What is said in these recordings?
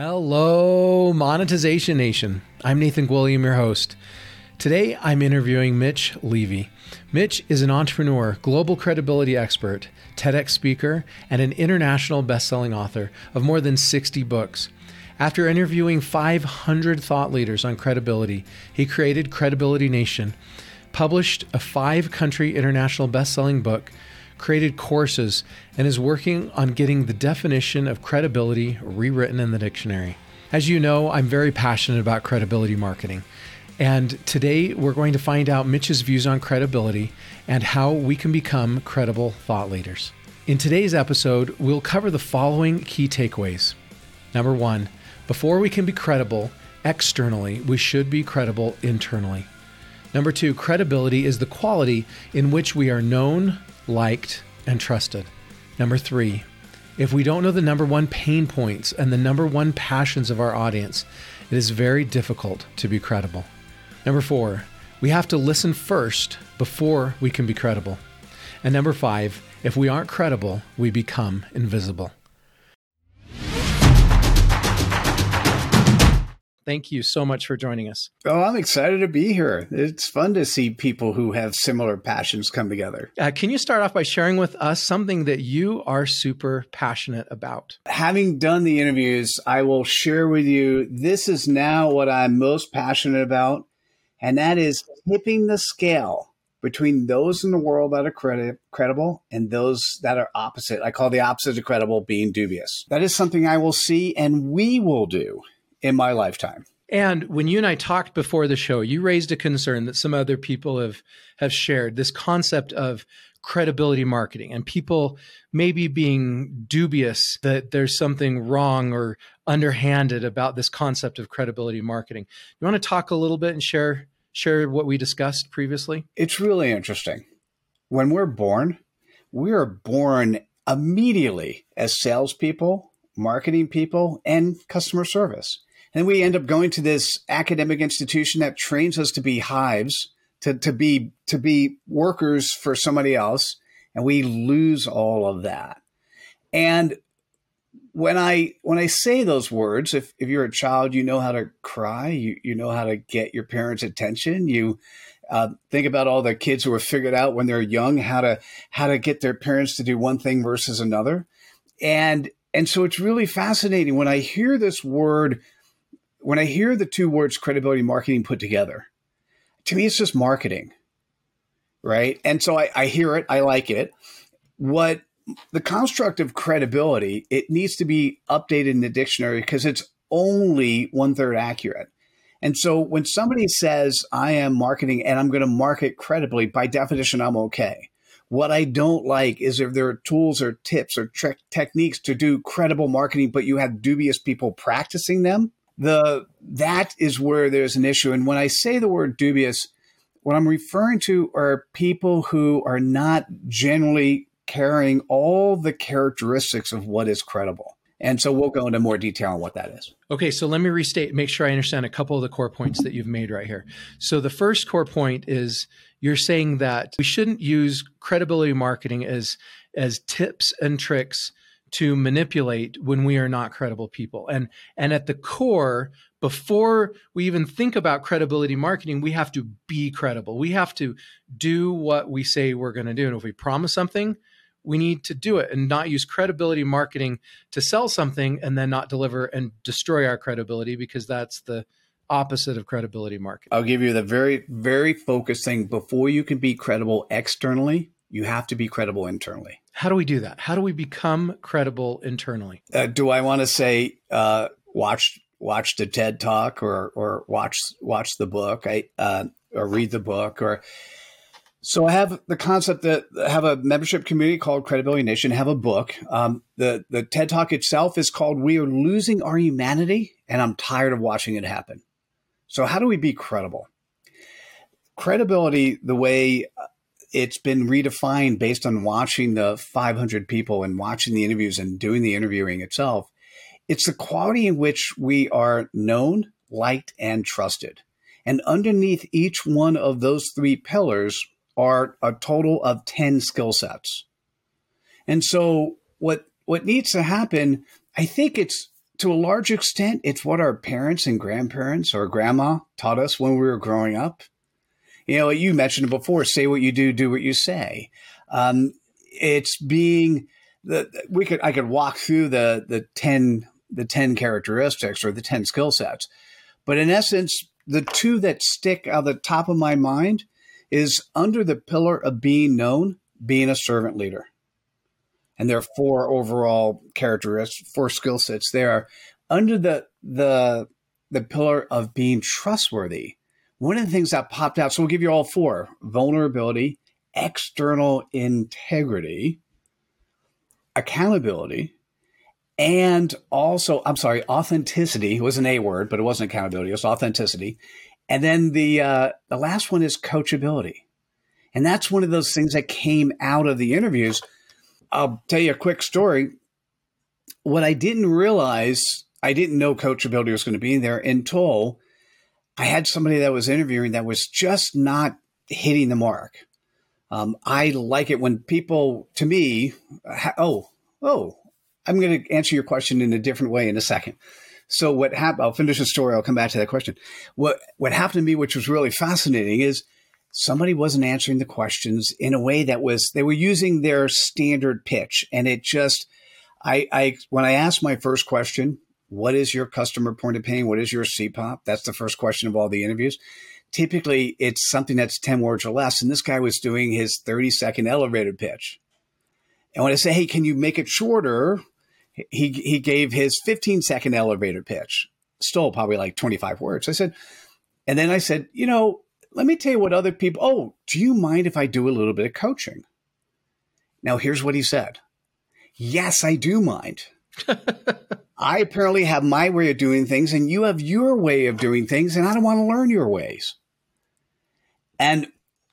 Hello, Monetization Nation. I'm Nathan Gwilliam, your host. Today, I'm interviewing Mitch Levy. Mitch is an entrepreneur, global credibility expert, TEDx speaker, and an international best-selling author of more than 60 books. After interviewing 500 thought leaders on credibility, he created Credibility Nation, published a five-country international best-selling book, created courses, and is working on getting the definition of credibility rewritten in the dictionary. As you know, I'm very passionate about credibility marketing. And today we're going to find out Mitch's views on credibility and how we can become credible thought leaders. In today's episode, we'll cover the following key takeaways. Number one, before we can be credible externally, we should be credible internally. Number two, credibility is the quality in which we are known, liked, and trusted. Number three, if we don't know the number one pain points and the number one passions of our audience, it is very difficult to be credible. Number four, we have to listen first before we can be credible. And number five, if we aren't credible, we become invisible. Thank you so much for joining us. Oh, I'm excited to be here. It's fun to see people who have similar passions come together. Uh, can you start off by sharing with us something that you are super passionate about? Having done the interviews, I will share with you this is now what I'm most passionate about, and that is tipping the scale between those in the world that are credi- credible and those that are opposite. I call the opposite of credible being dubious. That is something I will see and we will do in my lifetime. And when you and I talked before the show, you raised a concern that some other people have have shared this concept of credibility marketing and people maybe being dubious that there's something wrong or underhanded about this concept of credibility marketing. You want to talk a little bit and share share what we discussed previously? It's really interesting. When we're born, we are born immediately as salespeople, marketing people, and customer service. And we end up going to this academic institution that trains us to be hives, to, to be to be workers for somebody else, and we lose all of that. And when I when I say those words, if, if you're a child, you know how to cry, you, you know how to get your parents' attention. You uh, think about all the kids who have figured out when they're young how to how to get their parents to do one thing versus another. And and so it's really fascinating when I hear this word when I hear the two words credibility marketing put together, to me, it's just marketing. Right. And so I, I hear it, I like it. What the construct of credibility, it needs to be updated in the dictionary because it's only one third accurate. And so when somebody says, I am marketing and I'm going to market credibly, by definition, I'm okay. What I don't like is if there are tools or tips or tre- techniques to do credible marketing, but you have dubious people practicing them the that is where there's an issue. And when I say the word dubious, what I'm referring to are people who are not generally carrying all the characteristics of what is credible. And so we'll go into more detail on what that is. Okay, so let me restate, make sure I understand a couple of the core points that you've made right here. So the first core point is you're saying that we shouldn't use credibility marketing as as tips and tricks to manipulate when we are not credible people. And and at the core, before we even think about credibility marketing, we have to be credible. We have to do what we say we're going to do. And if we promise something, we need to do it and not use credibility marketing to sell something and then not deliver and destroy our credibility because that's the opposite of credibility marketing. I'll give you the very, very focused thing. Before you can be credible externally, you have to be credible internally. How do we do that? How do we become credible internally? Uh, do I want to say uh, watch watch the TED talk or or watch watch the book? I uh, or read the book or so I have the concept that I have a membership community called Credibility Nation. Have a book. Um, the the TED Talk itself is called "We Are Losing Our Humanity," and I'm tired of watching it happen. So how do we be credible? Credibility, the way it's been redefined based on watching the 500 people and watching the interviews and doing the interviewing itself. It's the quality in which we are known, liked, and trusted. And underneath each one of those three pillars are a total of 10 skill sets. And so what what needs to happen, I think it's to a large extent, it's what our parents and grandparents or grandma taught us when we were growing up. You know, you mentioned before say what you do, do what you say. Um, it's being the we could I could walk through the the 10 the 10 characteristics or the 10 skill sets. But in essence, the two that stick out the top of my mind is under the pillar of being known, being a servant leader. And there are four overall characteristics, four skill sets there. Under the the the pillar of being trustworthy, one of the things that popped out, so we'll give you all four vulnerability, external integrity, accountability, and also, I'm sorry, authenticity it was an A word, but it wasn't accountability, it was authenticity. And then the uh, the last one is coachability. And that's one of those things that came out of the interviews. I'll tell you a quick story. What I didn't realize, I didn't know coachability was going to be there until I had somebody that was interviewing that was just not hitting the mark. Um, I like it when people, to me, ha- oh, oh, I'm going to answer your question in a different way in a second. So what happened? I'll finish the story. I'll come back to that question. What what happened to me, which was really fascinating, is somebody wasn't answering the questions in a way that was they were using their standard pitch, and it just I I when I asked my first question, what is your customer point of pain? What is your CPOP? That's the first question of all the interviews typically it's something that's 10 words or less. And this guy was doing his 30 second elevator pitch. And when I say, hey, can you make it shorter? He, he gave his 15 second elevator pitch, still probably like 25 words. I said, and then I said, you know, let me tell you what other people, oh, do you mind if I do a little bit of coaching? Now, here's what he said Yes, I do mind. I apparently have my way of doing things and you have your way of doing things, and I don't want to learn your ways. And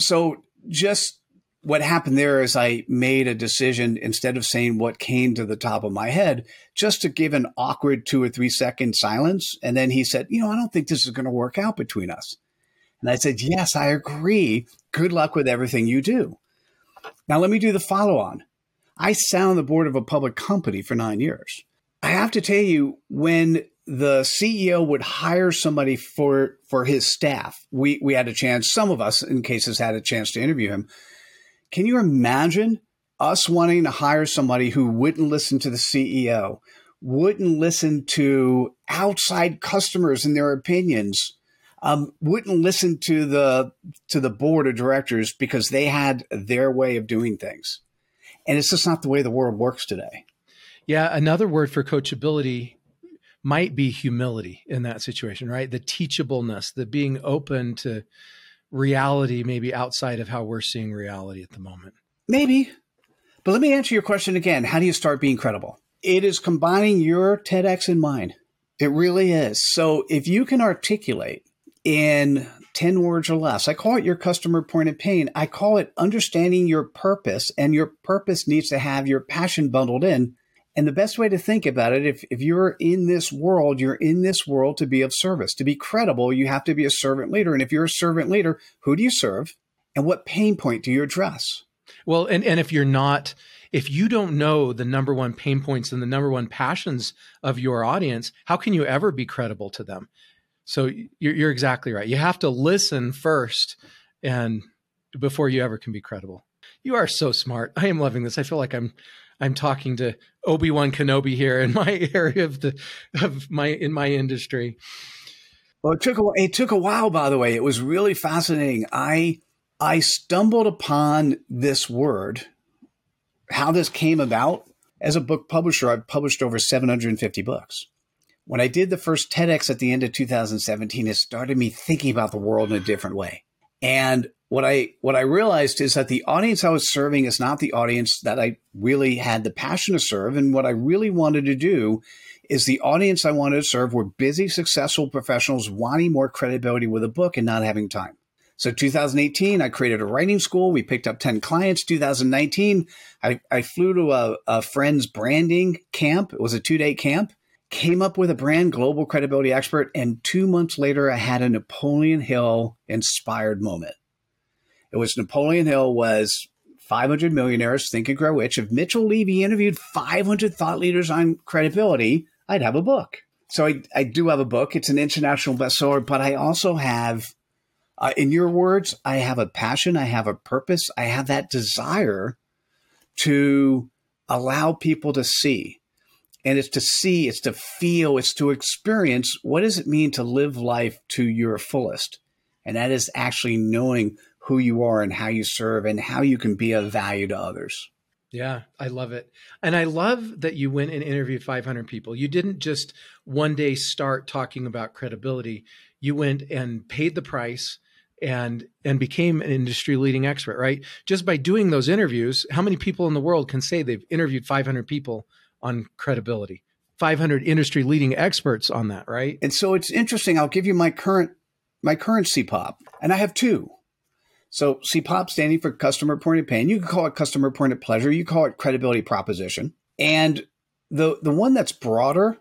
so just what happened there is I made a decision instead of saying what came to the top of my head, just to give an awkward two or three second silence. And then he said, You know, I don't think this is going to work out between us. And I said, Yes, I agree. Good luck with everything you do. Now, let me do the follow on. I sat on the board of a public company for nine years. I have to tell you, when the CEO would hire somebody for for his staff. We we had a chance. Some of us, in cases, had a chance to interview him. Can you imagine us wanting to hire somebody who wouldn't listen to the CEO, wouldn't listen to outside customers and their opinions, um, wouldn't listen to the to the board of directors because they had their way of doing things, and it's just not the way the world works today. Yeah, another word for coachability might be humility in that situation, right? The teachableness, the being open to reality, maybe outside of how we're seeing reality at the moment. Maybe. But let me answer your question again. How do you start being credible? It is combining your TEDx and mine. It really is. So if you can articulate in 10 words or less, I call it your customer point of pain. I call it understanding your purpose, and your purpose needs to have your passion bundled in and the best way to think about it, if, if you're in this world, you're in this world to be of service. To be credible, you have to be a servant leader. And if you're a servant leader, who do you serve? And what pain point do you address? Well, and, and if you're not, if you don't know the number one pain points and the number one passions of your audience, how can you ever be credible to them? So you're, you're exactly right. You have to listen first and before you ever can be credible. You are so smart. I am loving this. I feel like I'm I'm talking to Obi Wan Kenobi here in my area of the of my in my industry. Well, it took a it took a while. By the way, it was really fascinating. I I stumbled upon this word. How this came about as a book publisher, I've published over 750 books. When I did the first TEDx at the end of 2017, it started me thinking about the world in a different way. And what I what I realized is that the audience I was serving is not the audience that I really had the passion to serve. And what I really wanted to do is the audience I wanted to serve were busy, successful professionals wanting more credibility with a book and not having time. So 2018, I created a writing school. We picked up 10 clients. 2019, I, I flew to a, a friend's branding camp. It was a two day camp came up with a brand global credibility expert and two months later i had a napoleon hill inspired moment it was Napoleon Hill was 500 millionaires think and grow rich. If Mitchell Levy interviewed 500 thought leaders on credibility, I'd have a book. So I, I do have a book. It's an international bestseller, but I also have, uh, in your words, I have a passion, I have a purpose, I have that desire to allow people to see. And it's to see, it's to feel, it's to experience what does it mean to live life to your fullest? And that is actually knowing who you are and how you serve and how you can be of value to others. Yeah, I love it. And I love that you went and interviewed 500 people. You didn't just one day start talking about credibility. You went and paid the price and and became an industry leading expert, right? Just by doing those interviews, how many people in the world can say they've interviewed 500 people on credibility? 500 industry leading experts on that, right? And so it's interesting. I'll give you my current my current CPOP, and I have two. So CPOP standing for customer pointed pain. You can call it customer pointed pleasure. You call it credibility proposition. And the the one that's broader,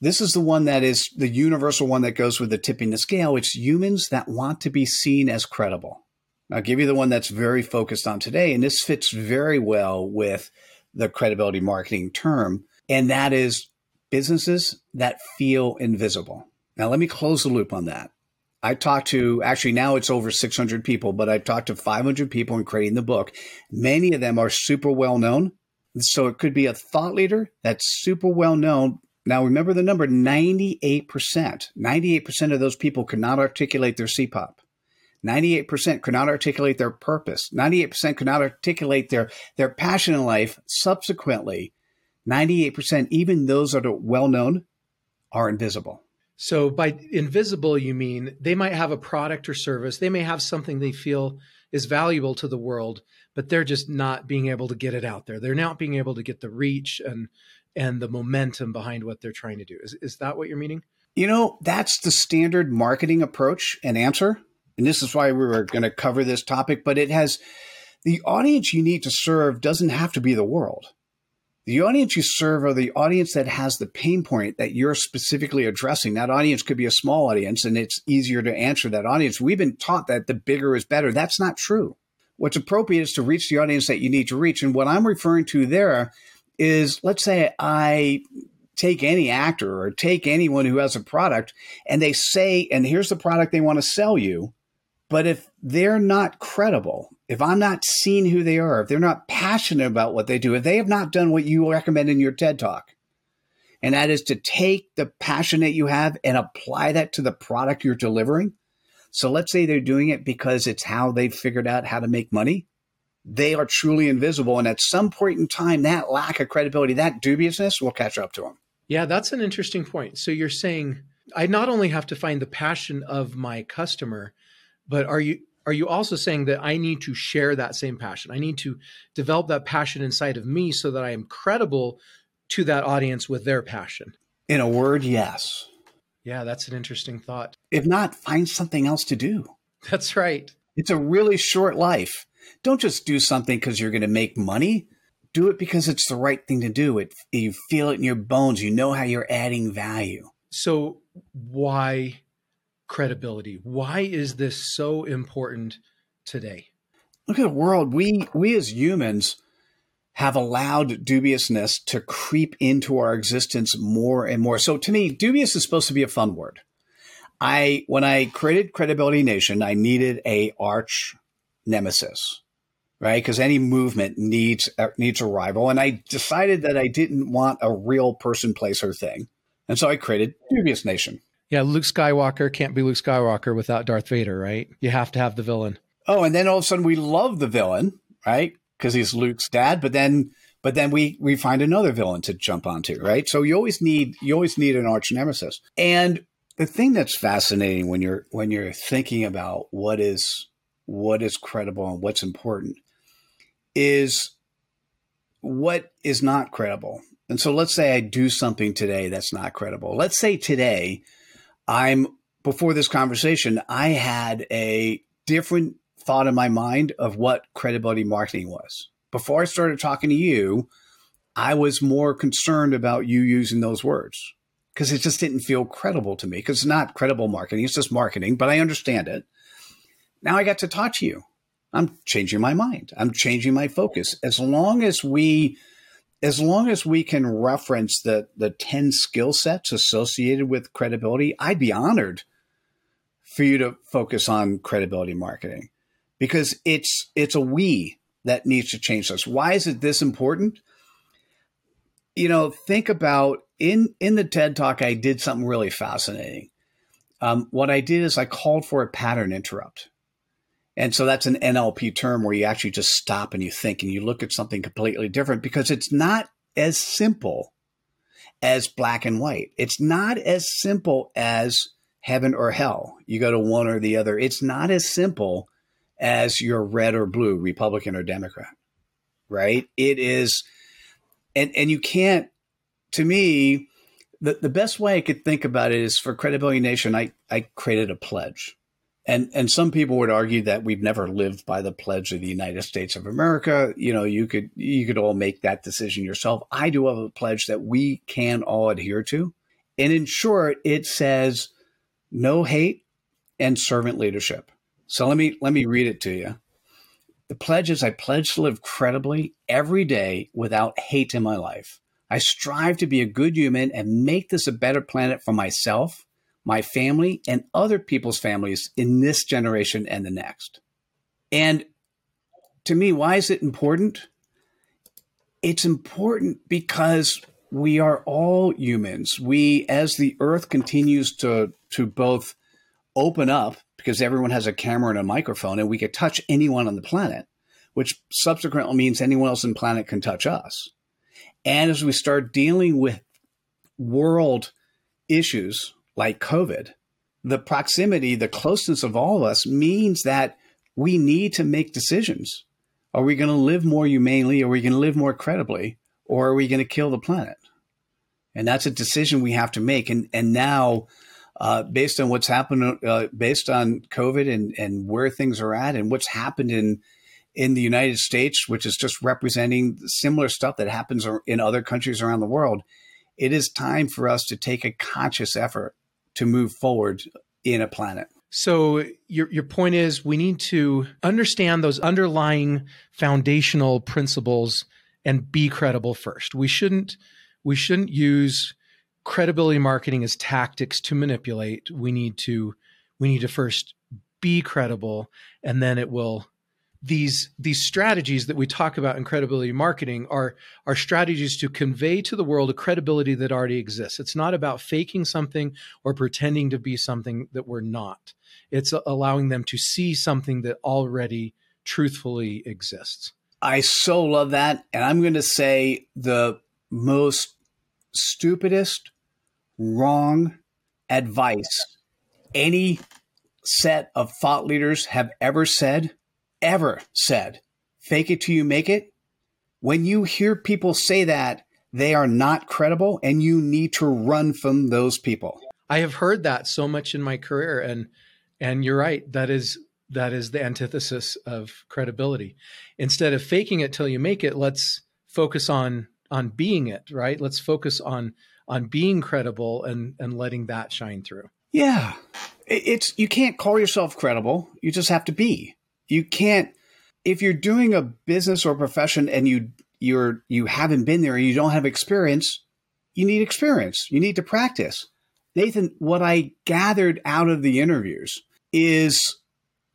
this is the one that is the universal one that goes with the tipping the scale. It's humans that want to be seen as credible. I'll give you the one that's very focused on today, and this fits very well with the credibility marketing term, and that is businesses that feel invisible. Now, let me close the loop on that. I talked to actually now it's over 600 people, but I talked to 500 people in creating the book. Many of them are super well known. So it could be a thought leader that's super well known. Now remember the number 98%. 98% of those people could not articulate their CPOP. 98% could not articulate their purpose. 98% could not articulate their, their passion in life. Subsequently, 98%, even those that are well known, are invisible. So by invisible, you mean they might have a product or service. They may have something they feel is valuable to the world, but they're just not being able to get it out there. They're not being able to get the reach and and the momentum behind what they're trying to do. Is is that what you're meaning? You know, that's the standard marketing approach and answer. And this is why we were going to cover this topic, but it has the audience you need to serve doesn't have to be the world. The audience you serve are the audience that has the pain point that you're specifically addressing. That audience could be a small audience and it's easier to answer that audience. We've been taught that the bigger is better. That's not true. What's appropriate is to reach the audience that you need to reach. And what I'm referring to there is let's say I take any actor or take anyone who has a product and they say, and here's the product they want to sell you. But if they're not credible, if I'm not seeing who they are, if they're not passionate about what they do, if they have not done what you recommend in your TED talk, and that is to take the passion that you have and apply that to the product you're delivering. So let's say they're doing it because it's how they've figured out how to make money. They are truly invisible. And at some point in time, that lack of credibility, that dubiousness will catch up to them. Yeah, that's an interesting point. So you're saying I not only have to find the passion of my customer, but are you are you also saying that I need to share that same passion? I need to develop that passion inside of me so that I am credible to that audience with their passion. In a word, yes. Yeah, that's an interesting thought. If not, find something else to do. That's right. It's a really short life. Don't just do something because you're going to make money. Do it because it's the right thing to do. It you feel it in your bones. You know how you're adding value. So why credibility. Why is this so important today? Look at the world. We we as humans have allowed dubiousness to creep into our existence more and more. So to me, dubious is supposed to be a fun word. I when I created Credibility Nation, I needed a arch nemesis, right? Because any movement needs uh, needs a rival, and I decided that I didn't want a real person, place, or thing, and so I created Dubious Nation. Yeah, Luke Skywalker can't be Luke Skywalker without Darth Vader, right? You have to have the villain. Oh, and then all of a sudden we love the villain, right? Because he's Luke's dad, but then but then we we find another villain to jump onto, right? So you always need you always need an arch nemesis. And the thing that's fascinating when you're when you're thinking about what is what is credible and what's important is what is not credible. And so let's say I do something today that's not credible. Let's say today I'm before this conversation, I had a different thought in my mind of what credibility marketing was. Before I started talking to you, I was more concerned about you using those words because it just didn't feel credible to me because it's not credible marketing, it's just marketing, but I understand it. Now I got to talk to you. I'm changing my mind. I'm changing my focus. As long as we as long as we can reference the the 10 skill sets associated with credibility, I'd be honored for you to focus on credibility marketing because it's it's a we that needs to change this. Why is it this important? You know, think about in in the TED talk I did something really fascinating. Um, what I did is I called for a pattern interrupt. And so that's an NLP term where you actually just stop and you think and you look at something completely different because it's not as simple as black and white. It's not as simple as heaven or hell. You go to one or the other. It's not as simple as you're red or blue, Republican or Democrat, right? It is, and, and you can't, to me, the, the best way I could think about it is for Credibility Nation, I, I created a pledge and and some people would argue that we've never lived by the pledge of the United States of America. You know, you could you could all make that decision yourself. I do have a pledge that we can all adhere to. And in short, it says no hate and servant leadership. So let me let me read it to you. The pledge is I pledge to live credibly every day without hate in my life. I strive to be a good human and make this a better planet for myself my family, and other people's families in this generation and the next. And to me, why is it important? It's important because we are all humans. We, as the earth continues to, to both open up, because everyone has a camera and a microphone, and we can touch anyone on the planet, which subsequently means anyone else on the planet can touch us. And as we start dealing with world issues like COVID, the proximity, the closeness of all of us means that we need to make decisions. Are we going to live more humanely? Are we going to live more credibly? Or are we going to kill the planet? And that's a decision we have to make. And, and now, uh, based on what's happened, uh, based on COVID and, and where things are at and what's happened in, in the United States, which is just representing similar stuff that happens in other countries around the world, it is time for us to take a conscious effort to move forward in a planet. So your your point is we need to understand those underlying foundational principles and be credible first. We shouldn't we shouldn't use credibility marketing as tactics to manipulate. We need to we need to first be credible and then it will these these strategies that we talk about in credibility marketing are are strategies to convey to the world a credibility that already exists. It's not about faking something or pretending to be something that we're not. It's allowing them to see something that already truthfully exists. I so love that and I'm going to say the most stupidest wrong advice any set of thought leaders have ever said ever said, fake it till you make it, when you hear people say that, they are not credible and you need to run from those people. I have heard that so much in my career and and you're right that is that is the antithesis of credibility. Instead of faking it till you make it, let's focus on on being it, right? Let's focus on on being credible and and letting that shine through. Yeah. It's you can't call yourself credible. You just have to be. You can't if you're doing a business or profession and you you're you haven't been there and you don't have experience, you need experience. You need to practice. Nathan, what I gathered out of the interviews is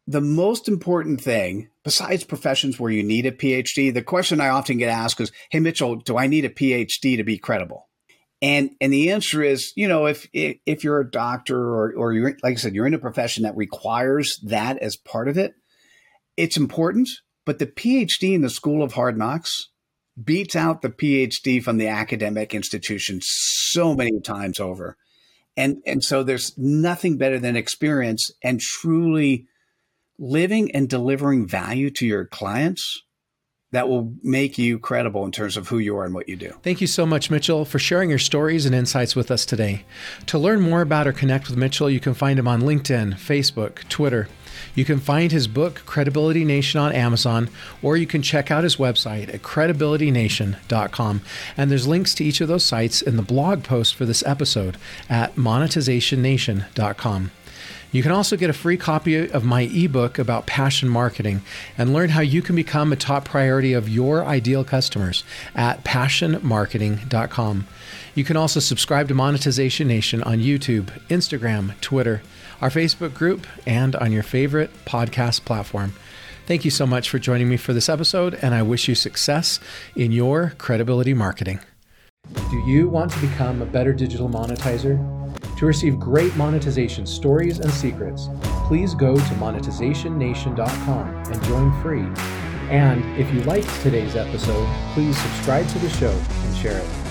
the most important thing, besides professions where you need a PhD, the question I often get asked is, Hey Mitchell, do I need a PhD to be credible? And and the answer is, you know, if if you're a doctor or or you're like I said, you're in a profession that requires that as part of it, it's important, but the PhD in the School of Hard Knocks beats out the PhD from the academic institution so many times over. And, and so there's nothing better than experience and truly living and delivering value to your clients that will make you credible in terms of who you are and what you do. Thank you so much, Mitchell, for sharing your stories and insights with us today. To learn more about or connect with Mitchell, you can find him on LinkedIn, Facebook, Twitter, you can find his book, Credibility Nation, on Amazon, or you can check out his website at credibilitynation.com. And there's links to each of those sites in the blog post for this episode at monetizationnation.com. You can also get a free copy of my ebook about passion marketing and learn how you can become a top priority of your ideal customers at passionmarketing.com. You can also subscribe to Monetization Nation on YouTube, Instagram, Twitter, our Facebook group, and on your favorite podcast platform. Thank you so much for joining me for this episode, and I wish you success in your credibility marketing. Do you want to become a better digital monetizer? To receive great monetization stories and secrets, please go to monetizationnation.com and join free. And if you liked today's episode, please subscribe to the show and share it.